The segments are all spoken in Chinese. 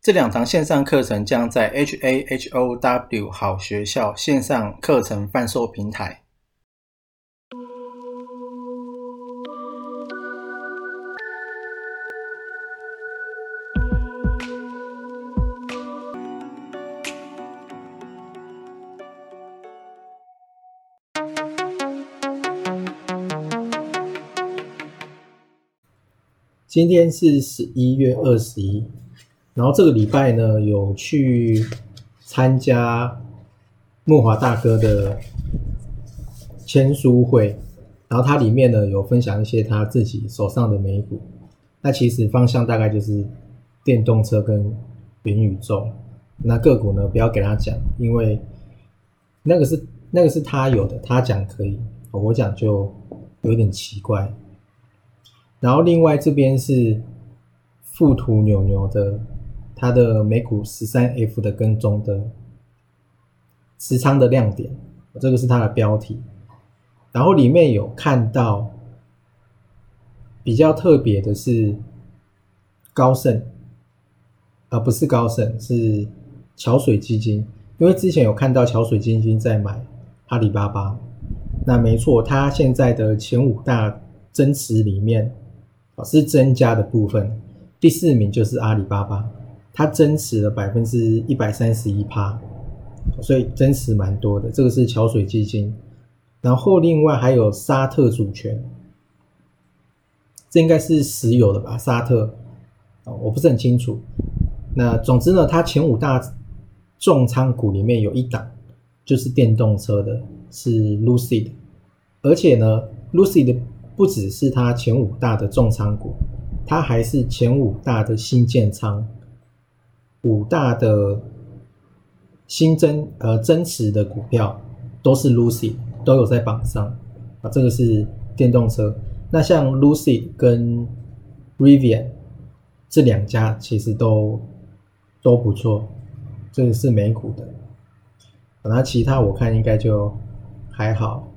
这两堂线上课程将在 HAHOW 好学校线上课程贩售平台。今天是十一月二十一，然后这个礼拜呢有去参加木华大哥的签书会，然后他里面呢有分享一些他自己手上的美股，那其实方向大概就是电动车跟元宇宙，那个股呢不要给他讲，因为那个是那个是他有的，他讲可以，我讲就有点奇怪。然后另外这边是富途牛牛的，它的美股十三 F 的跟踪的持仓的亮点，这个是它的标题。然后里面有看到比较特别的是高盛，而不是高盛，是桥水基金。因为之前有看到桥水基金在买阿里巴巴，那没错，它现在的前五大增持里面。是增加的部分，第四名就是阿里巴巴，它增持了百分之一百三十一趴，所以增持蛮多的。这个是桥水基金，然后另外还有沙特主权，这应该是石油的吧？沙特我不是很清楚。那总之呢，它前五大重仓股里面有一档就是电动车的，是 Lucid，而且呢，Lucid。不只是它前五大的重仓股，它还是前五大的新建仓，五大的新增呃增持的股票都是 Lucy 都有在榜上啊。这个是电动车，那像 Lucy 跟 Rivian 这两家其实都都不错，这个是美股的，那其他我看应该就还好。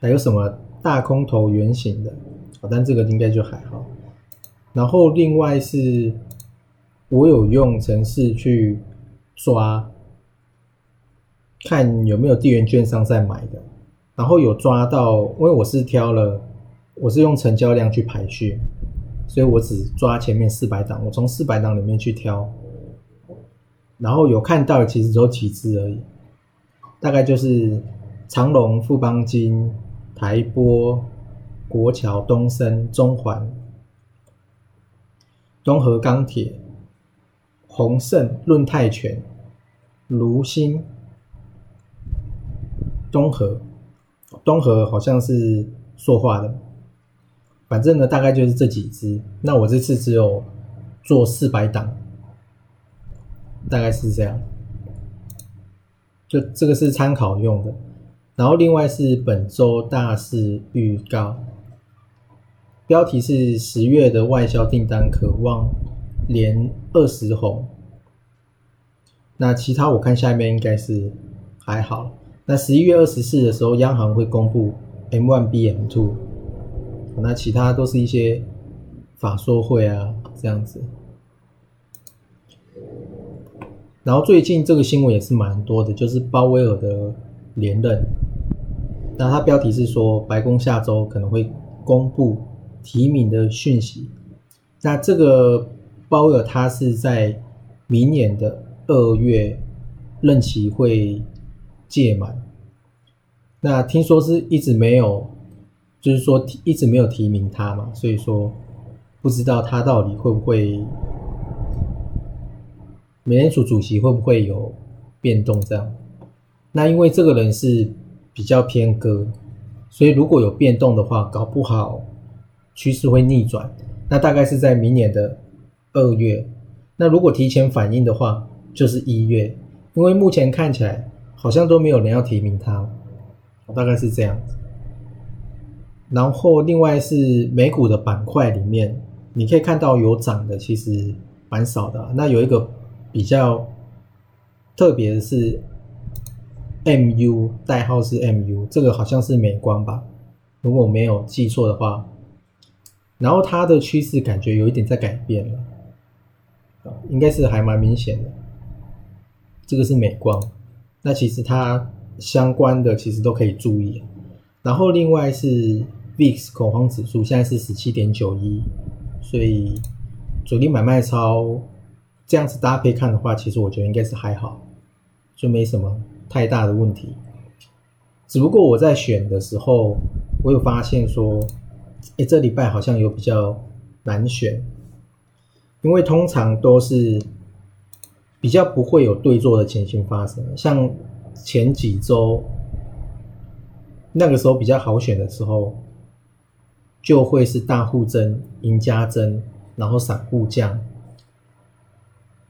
还有什么大空头圆形的？但这个应该就还好。然后另外是，我有用程式去抓，看有没有地缘券商在买的。然后有抓到，因为我是挑了，我是用成交量去排序，所以我只抓前面四百档，我从四百档里面去挑。然后有看到的其实只有几只而已，大概就是长隆、富邦金。台波、国桥、东升、中环、东河钢铁、宏盛、润泰拳、卢鑫、东河，东河好像是说话的，反正呢大概就是这几只。那我这次只有做四百档，大概是这样。就这个是参考用的。然后另外是本周大事预告，标题是十月的外销订单渴望连二十红。那其他我看下面应该是还好。那十一月二十四的时候，央行会公布 M one B M two，那其他都是一些法说会啊这样子。然后最近这个新闻也是蛮多的，就是鲍威尔的连任。那他标题是说，白宫下周可能会公布提名的讯息。那这个鲍威尔他是在明年的二月任期会届满。那听说是一直没有，就是说一直没有提名他嘛，所以说不知道他到底会不会美联储主席会不会有变动这样。那因为这个人是。比较偏鸽，所以如果有变动的话，搞不好趋势会逆转。那大概是在明年的二月。那如果提前反应的话，就是一月。因为目前看起来好像都没有人要提名他，大概是这样子。然后另外是美股的板块里面，你可以看到有涨的其实蛮少的。那有一个比较特别的是 MU，代号是 MU，这个好像是美光吧，如果我没有记错的话。然后它的趋势感觉有一点在改变了，应该是还蛮明显的。这个是美光，那其实它相关的其实都可以注意。然后另外是 VIX 恐慌指数现在是十七点九一，所以主力买卖超这样子搭配看的话，其实我觉得应该是还好，就没什么太大的问题。只不过我在选的时候，我有发现说。哎，这礼拜好像有比较难选，因为通常都是比较不会有对坐的情形发生。像前几周那个时候比较好选的时候，就会是大户增、赢家增，然后散户降，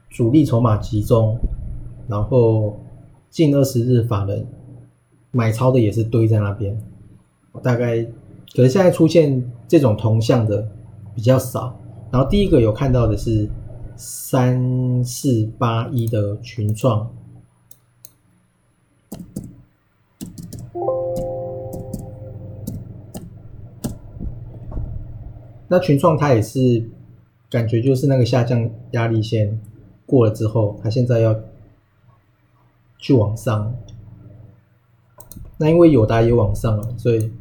主力筹码集中，然后近二十日法人买超的也是堆在那边，大概。可是现在出现这种同向的比较少，然后第一个有看到的是三四八一的群创，那群创它也是感觉就是那个下降压力线过了之后，它现在要去往上，那因为友达也往上了，所以。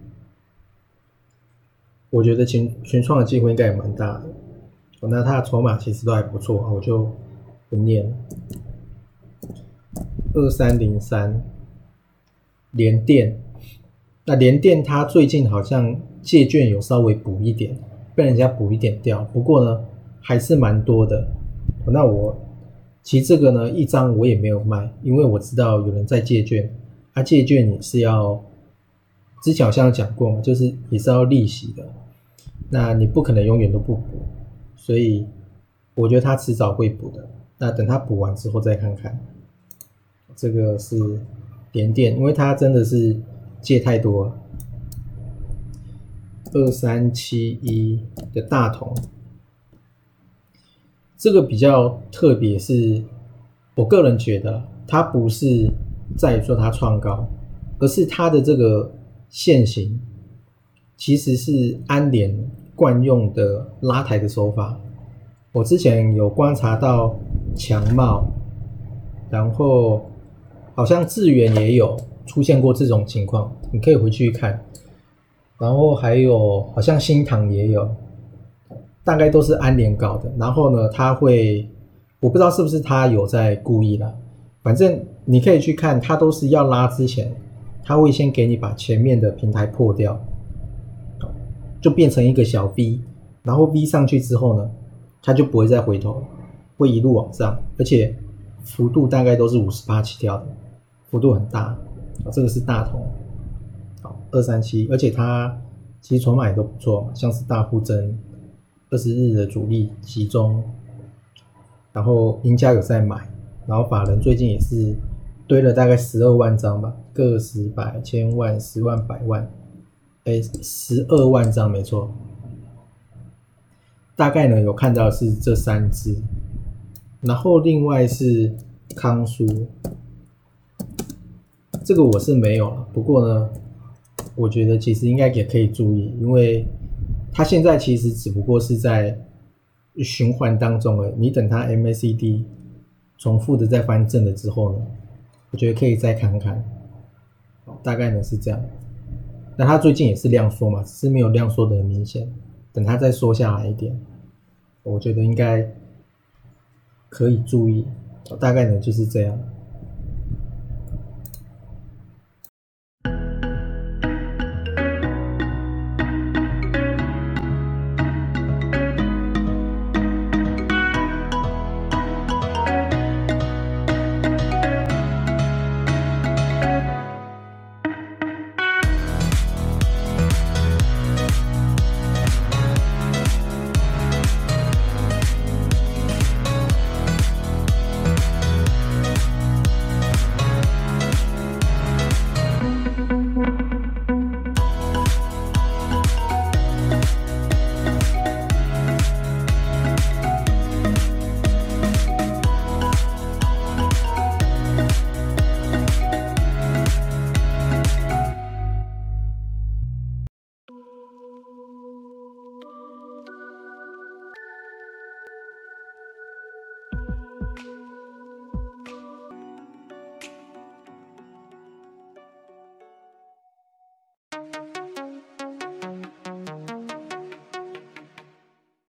我觉得群群创的机会应该也蛮大的，那它的筹码其实都还不错，我就不念了。二三零三联电，那联电它最近好像借券有稍微补一点，被人家补一点掉，不过呢还是蛮多的。那我其实这个呢一张我也没有卖，因为我知道有人在借券，他借券你是要。之前好像讲过嘛，就是也是要利息的，那你不可能永远都不补，所以我觉得他迟早会补的。那等他补完之后再看看。这个是点点，因为他真的是借太多。二三七一的大同，这个比较特别，是我个人觉得，它不是在说它创高，而是它的这个。现行其实是安联惯用的拉抬的手法。我之前有观察到强茂，然后好像智源也有出现过这种情况，你可以回去看。然后还有好像新塘也有，大概都是安联搞的。然后呢，他会我不知道是不是他有在故意啦，反正你可以去看，他都是要拉之前。他会先给你把前面的平台破掉，就变成一个小 V，然后 V 上去之后呢，它就不会再回头，会一路往上，而且幅度大概都是五十八起跳的，幅度很大。这个是大同，好二三七，而且它其实筹码也都不错，像是大户增，二十日的主力集中，然后赢家有在买，然后法人最近也是。堆了大概十二万张吧，个十百千万十万百万，哎，十二万张没错。大概呢有看到是这三只，然后另外是康舒，这个我是没有了。不过呢，我觉得其实应该也可以注意，因为它现在其实只不过是在循环当中而已。你等它 MACD 重复的再翻正了之后呢？我觉得可以再看看，大概呢是这样。那他最近也是量缩嘛，只是没有量缩的很明显。等他再缩下来一点，我觉得应该可以注意。大概呢就是这样。